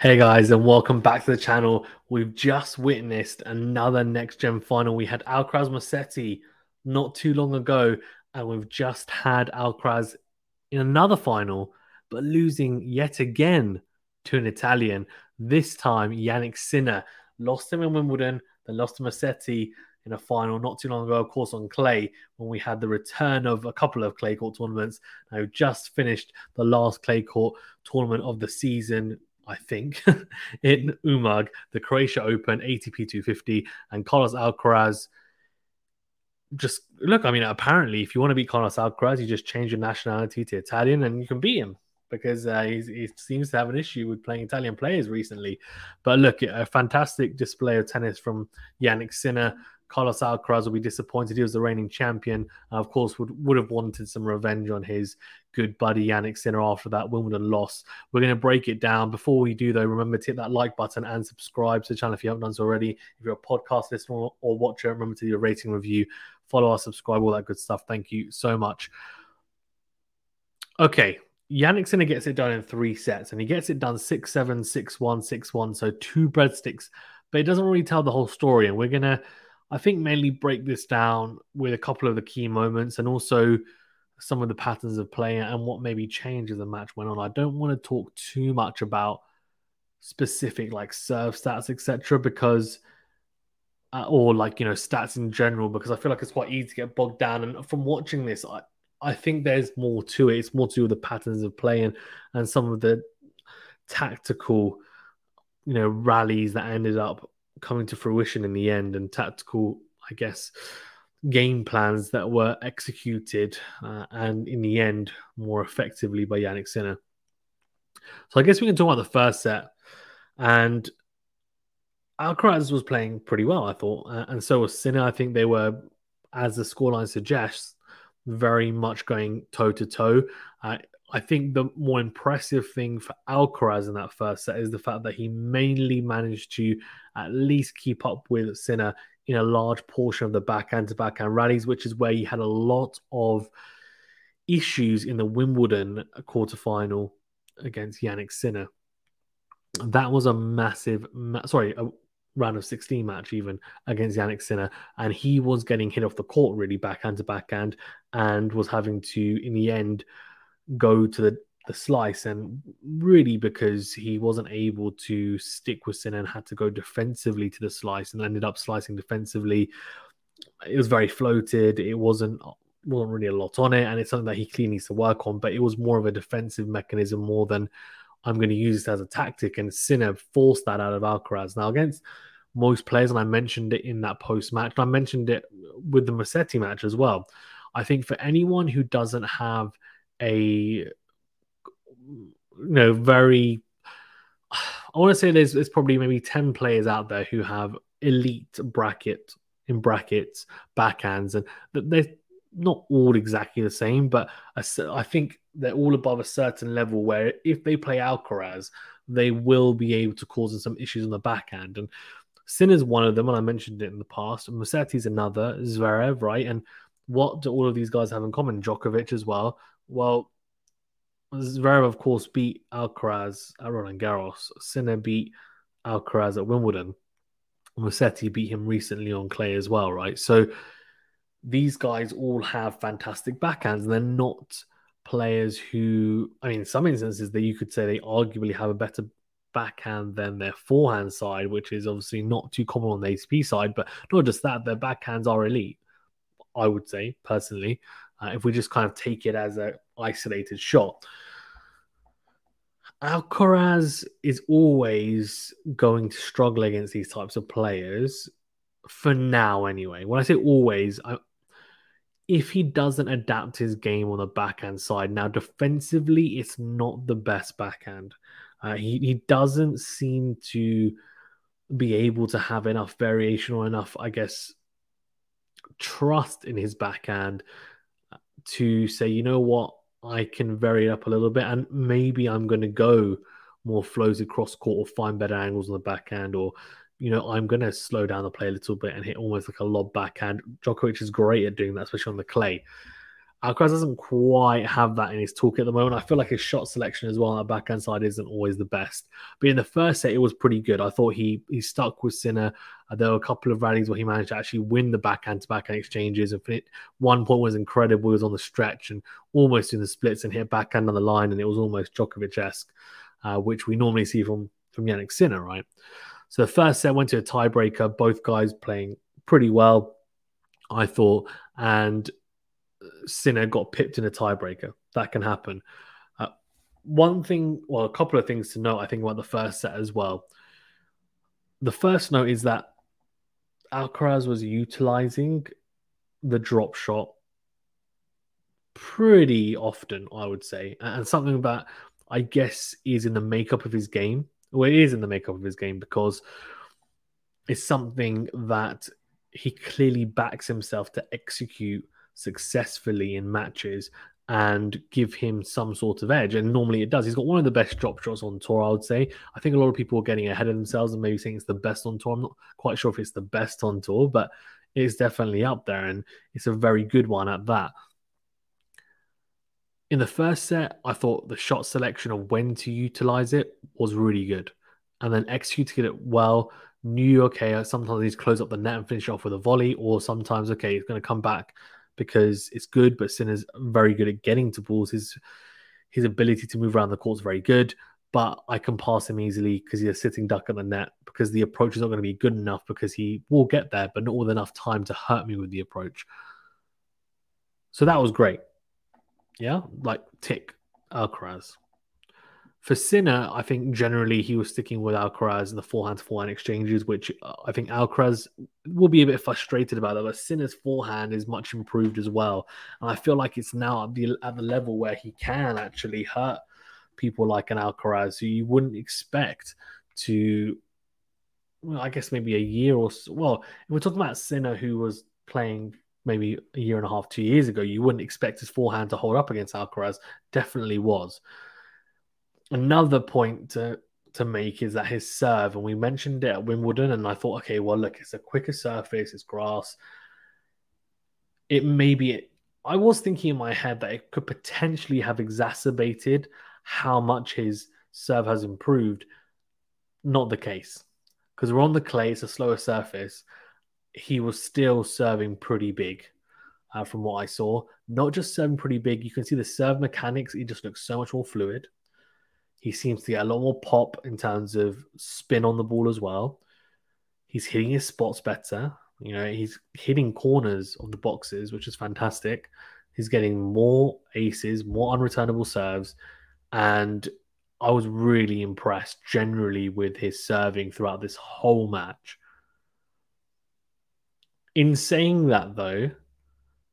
Hey guys, and welcome back to the channel. We've just witnessed another next gen final. We had Alcaraz Musetti not too long ago, and we've just had Alcaraz in another final, but losing yet again to an Italian. This time, Jannik Sinner lost him in Wimbledon, then lost to Musetti in a final not too long ago, of course, on clay when we had the return of a couple of clay court tournaments. Now, just finished the last clay court tournament of the season I think, in Umag, the Croatia Open, ATP 250, and Carlos Alcaraz. Just look, I mean, apparently, if you want to beat Carlos Alcaraz, you just change your nationality to Italian and you can beat him because uh, he seems to have an issue with playing Italian players recently. But look, a fantastic display of tennis from Jannik Sinner. Carlos Alcaraz will be disappointed. He was the reigning champion. And of course, would, would have wanted some revenge on his good buddy Jannik Sinner after that Wimbledon loss. We're going to break it down. Before we do, though, remember to hit that like button and subscribe to the channel if you haven't done so already. If you're a podcast listener or, or watcher, remember to do a rating review, follow us, subscribe, all that good stuff. Thank you so much. Okay, Jannik Sinner gets it done in three sets, and he gets it done 6 7, 6 1, 6 1. So two breadsticks, but it doesn't really tell the whole story. And we're going to I think mainly break this down with a couple of the key moments and also some of the patterns of play and what maybe changed as the match went on. I don't want to talk too much about specific like serve stats, etc., because uh, or like you know stats in general, because I feel like it's quite easy to get bogged down. And from watching this, I I think there's more to it. It's more to do with the patterns of play and, and some of the tactical, you know, rallies that ended up coming to fruition in the end and tactical, I guess, game plans that were executed uh, and in the end more effectively by Jannik Sinner. So I guess we can talk about the first set. And Alcaraz was playing pretty well, I thought, uh, and so was Sinner. I think they were, as the scoreline suggests, very much going toe to toe. I think the more impressive thing for Alcaraz in that first set is the fact that he mainly managed to at least keep up with Sinner in a large portion of the backhand to backhand rallies, which is where he had a lot of issues in the Wimbledon quarterfinal against Jannik Sinner. That was a massive, sorry, a round of 16 match even against Jannik Sinner, and he was getting hit off the court really backhand to backhand and was having to, in the end, go to the, the slice, and really because he wasn't able to stick with Sin and had to go defensively to the slice and ended up slicing defensively. It was very floated. It wasn't wasn't really a lot on it, and it's something that he clearly needs to work on. But it was more of a defensive mechanism more than I'm going to use this as a tactic. And Sinner forced that out of Alcaraz. Now against most players, and I mentioned it in that post match, I mentioned it with the Musetti match as well. I think for anyone who doesn't have a you know very I want to say there's there's probably maybe 10 players out there who have elite bracket in brackets backhands and they're not all exactly the same but I think they're all above a certain level where if they play Alcaraz they will be able to cause some issues on the backhand and Sinner's one of them and I mentioned it in the past Musetti's another Zverev right? And what do all of these guys have in common Djokovic as well well, Zverev, of course, beat Alcaraz at Roland Garros. Sinner beat Alcaraz at Wimbledon. Musetti beat him recently on clay as well, right? So these guys all have fantastic backhands, and they're not players who, I mean, in some instances that you could say they arguably have a better backhand than their forehand side, which is obviously not too common on the ATP side. But not just that, their backhands are elite. I would say personally uh, if we just kind of take it as an isolated shot. Alcaraz is always going to struggle against these types of players for now, anyway. When I say always, I, if he doesn't adapt his game on the backhand side, now defensively, it's not the best backhand. Uh, he, he doesn't seem to be able to have enough variation or enough, I guess, trust in his backhand to say, you know what, I can vary it up a little bit, and maybe I'm going to go more flows across court or find better angles on the backhand, or you know, I'm going to slow down the play a little bit and hit almost like a lob backhand. Djokovic is great at doing that, especially on the clay. Alcaraz doesn't quite have that in his toolkit at the moment. I feel like his shot selection as well on the backhand side isn't always the best. But in the first set, it was pretty good. I thought he he stuck with Sinner. Uh, there were a couple of rallies where he managed to actually win the backhand to backhand exchanges. And it, one point was incredible. He was on the stretch and almost in the splits and hit backhand on the line, and it was almost Djokovic esque, uh, which we normally see from from Jannik Sinner, right? So the first set went to a tiebreaker. Both guys playing pretty well, I thought, and Sinner got pipped in a tiebreaker. That can happen. Uh, one thing, well, a couple of things to note, I think, about the first set as well. The first note is that Alcaraz was utilizing the drop shot pretty often, I would say, and something that I guess is in the makeup of his game. Well, it is in the makeup of his game because it's something that he clearly backs himself to execute successfully in matches and give him some sort of edge. And normally it does. He's got one of the best drop shots on tour, I would say. I think a lot of people are getting ahead of themselves and maybe saying it's the best on tour. I'm not quite sure if it's the best on tour, but it's definitely up there and it's a very good one at that. In the first set, I thought the shot selection of when to utilize it was really good. And then executing it well, knew okay, sometimes he's close up the net and finish off with a volley, or sometimes okay, he's going to come back because it's good, but Sinner's very good at getting to balls. His his ability to move around the court is very good, but I can pass him easily because he's a sitting duck at the net because the approach is not going to be good enough because he will get there, but not with enough time to hurt me with the approach. So that was great. Yeah, like tick Alcaraz. For Sinner, I think generally he was sticking with Alcaraz in the forehand to forehand exchanges, which uh, I think Alcaraz will be a bit frustrated about that. But Sinner's forehand is much improved as well, and I feel like it's now at the at the level where he can actually hurt people like an Alcaraz, who you wouldn't expect to. Well, I guess maybe a year or so. Well, if we're talking about Sinner, who was playing maybe a year and a half, two years ago, you wouldn't expect his forehand to hold up against Alcaraz. Definitely was another point to to make is that his serve, and we mentioned it at Wimbledon, and I thought, okay, well, look, it's a quicker surface, it's grass. It may be. I was thinking in my head that it could potentially have exacerbated how much his serve has improved. Not the case, because we're on the clay; it's a slower surface. He was still serving pretty big. Uh, from what I saw, not just serving pretty big, you can see the serve mechanics. He just looks so much more fluid. He seems to get a lot more pop in terms of spin on the ball as well. He's hitting his spots better. You know, he's hitting corners of the boxes, which is fantastic. He's getting more aces, more unreturnable serves. And I was really impressed generally with his serving throughout this whole match. In saying that, though,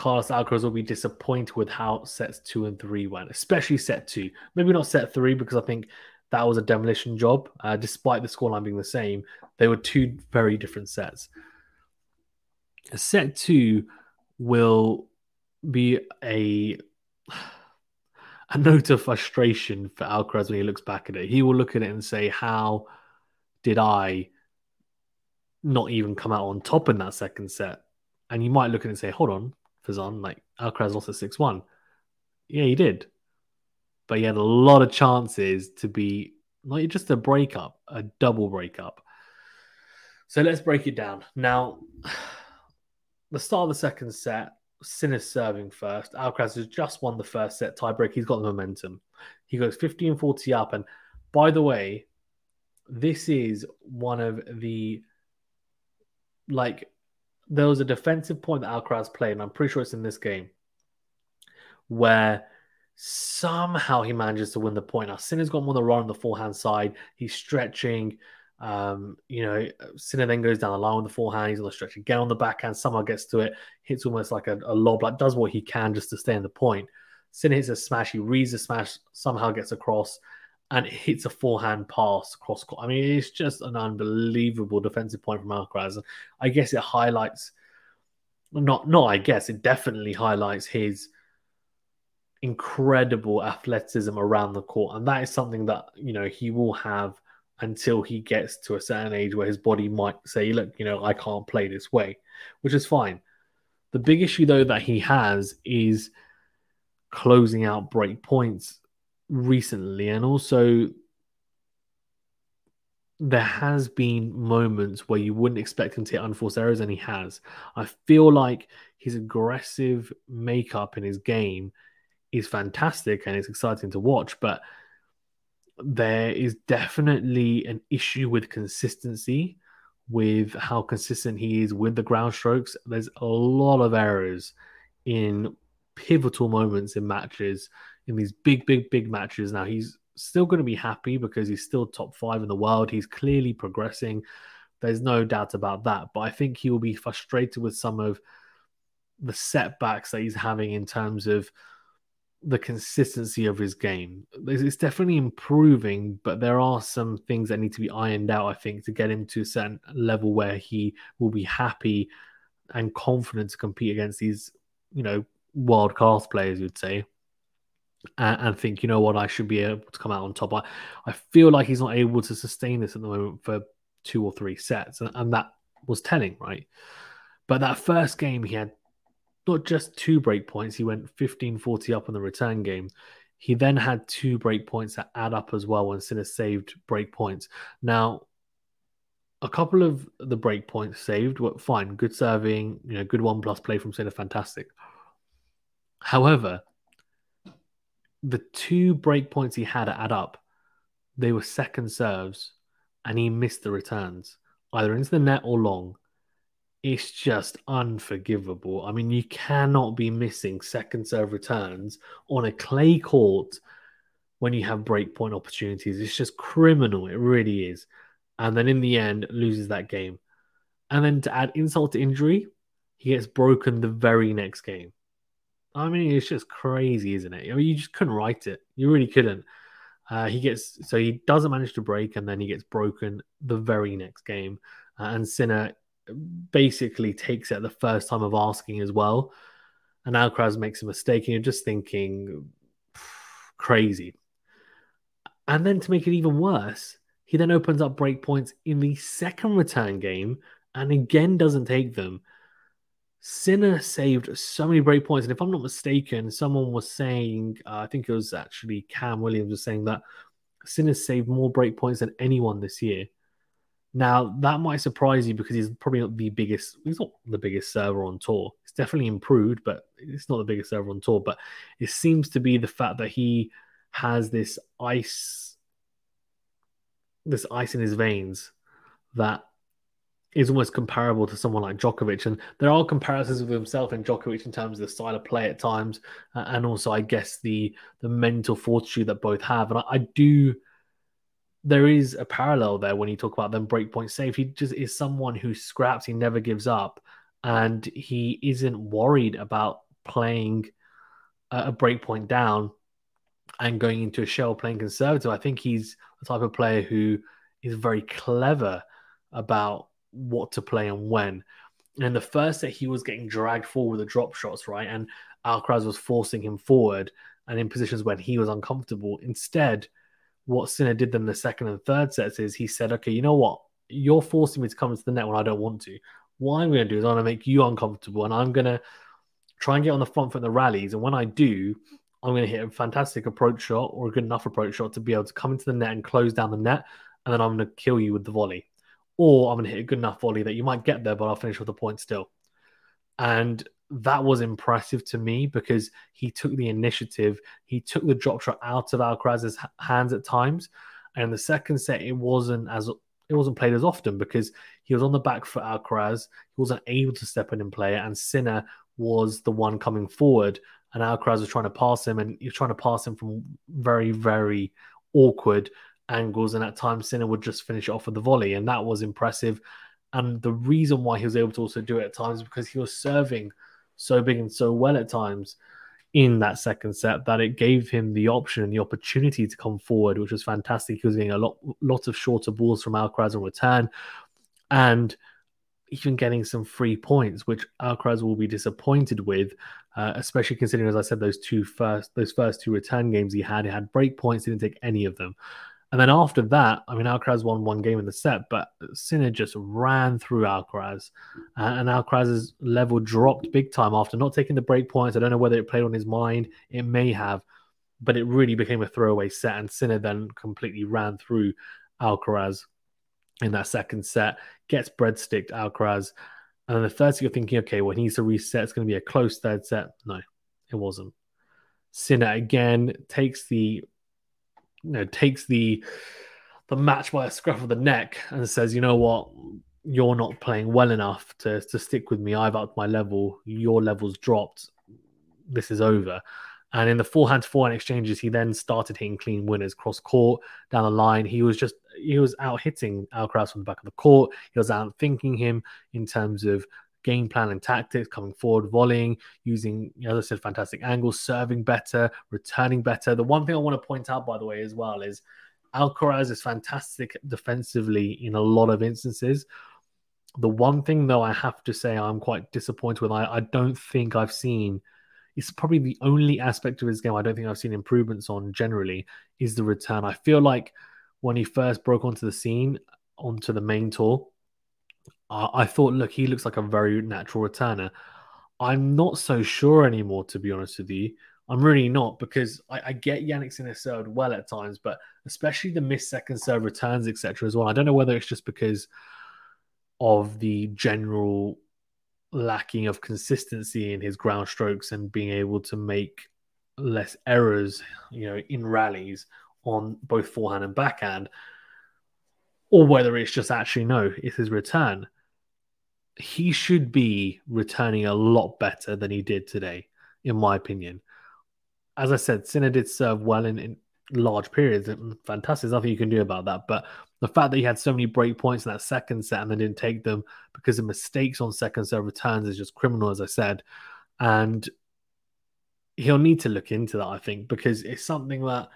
Carlos Alcaraz will be disappointed with how sets two and three went, especially set two. Maybe not set three because I think that was a demolition job. Uh, despite the scoreline being the same, they were two very different sets. Set two will be a a note of frustration for Alcaraz when he looks back at it. He will look at it and say, "How did I not even come out on top in that second set?" And you might look at it and say, "Hold on, Fazan. Like Alcaraz lost at six one. Yeah, he did, but he had a lot of chances to be not just a breakup, a double breakup. So let's break it down now. The start of the second set, Sinner serving first. Alcaraz has just won the first set tiebreak. He's got the momentum. He goes 15 40 up. And by the way, this is one of the like there was a defensive point that Alcaraz played, and I'm pretty sure it's in this game, where somehow he manages to win the point. Now, Sinner's got on the run on the forehand side. He's stretching. Um, you know, Sinner then goes down the line with the forehand. He's on the stretch again on the backhand. Somehow gets to it, hits almost like a, a lob, like does what he can just to stay in the point. Sinner hits a smash. He reads the smash, somehow gets across and it hits a forehand pass across court. I mean, it's just an unbelievable defensive point from Alcaraz. I guess it highlights, not, not I guess, it definitely highlights his incredible athleticism around the court. And that is something that, you know, he will have until he gets to a certain age where his body might say, look, you know, I can't play this way, which is fine. The big issue, though, that he has is closing out break points recently, and also there has been moments where you wouldn't expect him to hit unforced errors, and he has. I feel like his aggressive makeup in his game is fantastic and it's exciting to watch, but there is definitely an issue with consistency with how consistent he is with the ground strokes. There's a lot of errors in pivotal moments in matches, in these big, big, big matches. Now, he's still going to be happy because he's still top five in the world. He's clearly progressing. There's no doubt about that. But I think he will be frustrated with some of the setbacks that he's having in terms of the consistency of his game. It's definitely improving, but there are some things that need to be ironed out, I think, to get him to a certain level where he will be happy and confident to compete against these, you know, world class players, you'd say. And, and think, you know what, I should be able to come out on top. I, I feel like he's not able to sustain this at the moment for two or three sets, and, and that was telling, right? But that first game, he had not just two break points, he went 15 40 up on the return game. He then had two break points that add up as well when Sinner saved break points. Now, a couple of the break points saved were fine, good serving, you know, good one plus play from Sinner, fantastic. However, the two break points he had add up, they were second serves, and he missed the returns, either into the net or long it's just unforgivable. I mean, you cannot be missing second serve returns on a clay court when you have breakpoint opportunities. It's just criminal. It really is. And then in the end, loses that game. And then to add insult to injury, he gets broken the very next game. I mean, it's just crazy, isn't it? I mean, you just couldn't write it. You really couldn't. Uh, he gets so he doesn't manage to break, and then he gets broken the very next game. Uh, and Sinner basically takes it the first time of asking as well. And Alcaraz makes a mistake, and you're just thinking, crazy. And then to make it even worse, he then opens up break points in the second return game and again doesn't take them. Sinner saved so many break points. And if I'm not mistaken, someone was saying, uh, I think it was actually Cam Williams was saying that Sinner saved more break points than anyone this year. Now that might surprise you because he's probably not the biggest. He's not the biggest server on tour. It's definitely improved, but it's not the biggest server on tour. But it seems to be the fact that he has this ice, this ice in his veins that is almost comparable to someone like Djokovic. And there are comparisons with himself and Djokovic in terms of the style of play at times, uh, and also I guess the the mental fortitude that both have. And I, I do there is a parallel there when you talk about them breakpoint save. He just is someone who scraps, he never gives up, and he isn't worried about playing a breakpoint down and going into a shell playing conservative. I think he's the type of player who is very clever about what to play and when. And the first that he was getting dragged forward with the drop shots, right? And Alcaraz was forcing him forward and in positions when he was uncomfortable. Instead, what Sinner did then the second and third sets is he said, okay, you know what? You're forcing me to come into the net when I don't want to. What I'm going to do is I'm going to make you uncomfortable and I'm going to try and get on the front foot in the rallies. And when I do, I'm going to hit a fantastic approach shot or a good enough approach shot to be able to come into the net and close down the net. And then I'm going to kill you with the volley. Or I'm going to hit a good enough volley that you might get there, but I'll finish with a point still. And that was impressive to me because he took the initiative. He took the drop shot out of Alcaraz's hands at times. And in the second set, it wasn't as it wasn't played as often because he was on the back foot Alcaraz. He wasn't able to step in and play it. And Sinner was the one coming forward. And Alcaraz was trying to pass him, and he was trying to pass him from very, very awkward angles. And at times, Sinner would just finish off with the volley. And that was impressive. And the reason why he was able to also do it at times because he was serving – so big and so well at times in that second set that it gave him the option and the opportunity to come forward, which was fantastic. He was getting a lot, lot of shorter balls from Alcaraz in return, and even getting some free points, which Alcaraz will be disappointed with, uh, especially considering, as I said, those two first, those first two return games he had, he had break points, he didn't take any of them, And then after that, I mean, Alcaraz won one game in the set, but Sinner just ran through Alcaraz. Uh, and Alcaraz's level dropped big time after not taking the break points. I don't know whether it played on his mind. It may have, but it really became a throwaway set. And Sinner then completely ran through Alcaraz in that second set, gets breadsticked Alcaraz. And then the third set, you're thinking, okay, well, he needs to reset. It's going to be a close third set. No, it wasn't. Sinner again takes the you know takes the the match by a scruff of the neck and says, you know what, you're not playing well enough to to stick with me. I've upped my level. Your level's dropped. This is over. And in the forehand to forehand exchanges, he then started hitting clean winners cross court down the line. He was just he was out hitting Alcaraz from the back of the court. He was out thinking him in terms of game plan and tactics, coming forward, volleying, using, as I said, fantastic angles, serving better, returning better. The one thing I want to point out, by the way, as well, is Alcaraz is fantastic defensively in a lot of instances. The one thing, though, I have to say I'm quite disappointed with, I, I don't think I've seen. It's probably the only aspect of his game I don't think I've seen improvements on generally is the return. I feel like when he first broke onto the scene, onto the main tour, I thought, look, he looks like a very natural returner. I'm not so sure anymore, to be honest with you. I'm really not because I, I get Jannik Sinner served well at times, but especially the missed second serve returns, etc. as well. I don't know whether it's just because of the general lacking of consistency in his ground strokes and being able to make less errors, you know, in rallies on both forehand and backhand, or whether it's just actually no, it's his return he should be returning a lot better than he did today, in my opinion. As I said, Sinner did serve well in, in large periods. Fantastic. There's nothing you can do about that. But the fact that he had so many break points in that second set and then didn't take them because of mistakes on second set returns is just criminal, as I said. And he'll need to look into that, I think, because it's something that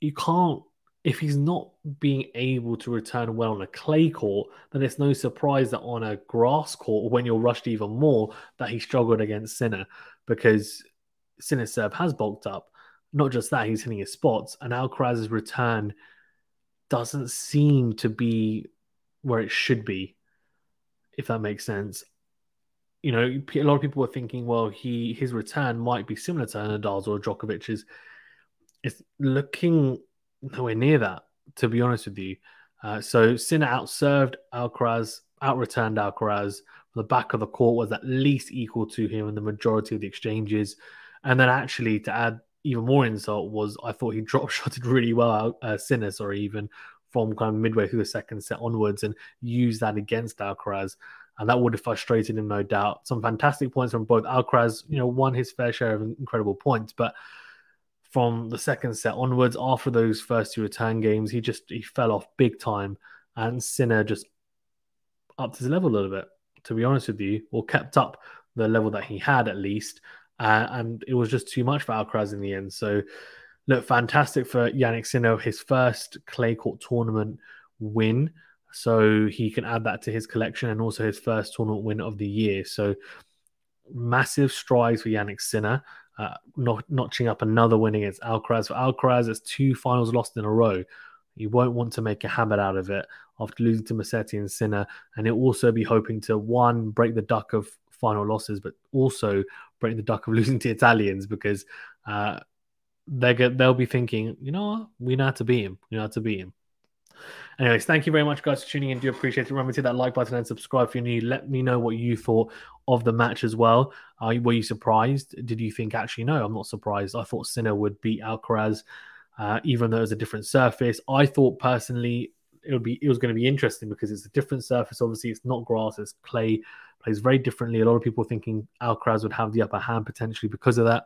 you can't if he's not being able to return well on a clay court, then it's no surprise that on a grass court, when you're rushed even more, that he struggled against Sinner because Sinner's serve has bulked up. Not just that, he's hitting his spots, and Alcaraz's return doesn't seem to be where it should be, if that makes sense. You know, a lot of people were thinking, well, he his return might be similar to Nadal's or Djokovic's. It's looking nowhere near that, to be honest with you. Uh, so Sinner outserved Alcaraz, outreturned Alcaraz. The back of the court was at least equal to him in the majority of the exchanges. And then actually, to add even more insult, was I thought he drop shotted really well, uh, Sinner, sorry, even from kind of midway through the second set onwards and used that against Alcaraz. And that would have frustrated him, no doubt. Some fantastic points from both. Alcaraz, you know, won his fair share of incredible points, but from the second set onwards, after those first two return games, he just he fell off big time, and Sinner just upped his level a little bit. To be honest with you, or kept up the level that he had at least, uh, and it was just too much for Alcaraz in the end. So, look, fantastic for Jannik Sinner, his first clay court tournament win. So he can add that to his collection and also his first tournament win of the year. So massive strides for Jannik Sinner uh, not, notching up another win against Alcaraz. For Alcaraz, it's two finals lost in a row. You won't want to make a habit out of it after losing to Musetti and Sinner. And he'll also be hoping to, one, break the duck of final losses, but also break the duck of losing to Italians because uh, they they'll be thinking, you know what, we know how to beat him. We know how to beat him. Anyways, thank you very much, guys, for tuning in. Do appreciate it. Remember to hit that like button and subscribe if you're new. Let me know what you thought of the match as well. Uh, were you surprised? Did you think actually no? I'm not surprised. I thought Sinner would beat Alcaraz, uh, even though it was a different surface. I thought personally it would be it was going to be interesting because it's a different surface. Obviously, it's not grass; it's clay. Plays very differently. A lot of people thinking Alcaraz would have the upper hand potentially because of that.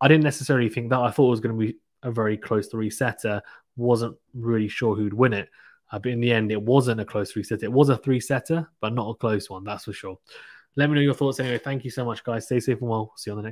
I didn't necessarily think that. I thought it was going to be a very close three setter. Wasn't really sure who'd win it. Uh, but in the end, it wasn't a close three setter. It was a three setter, but not a close one, that's for sure. Let me know your thoughts anyway. Thank you so much, guys. Stay safe and well. See you on the next.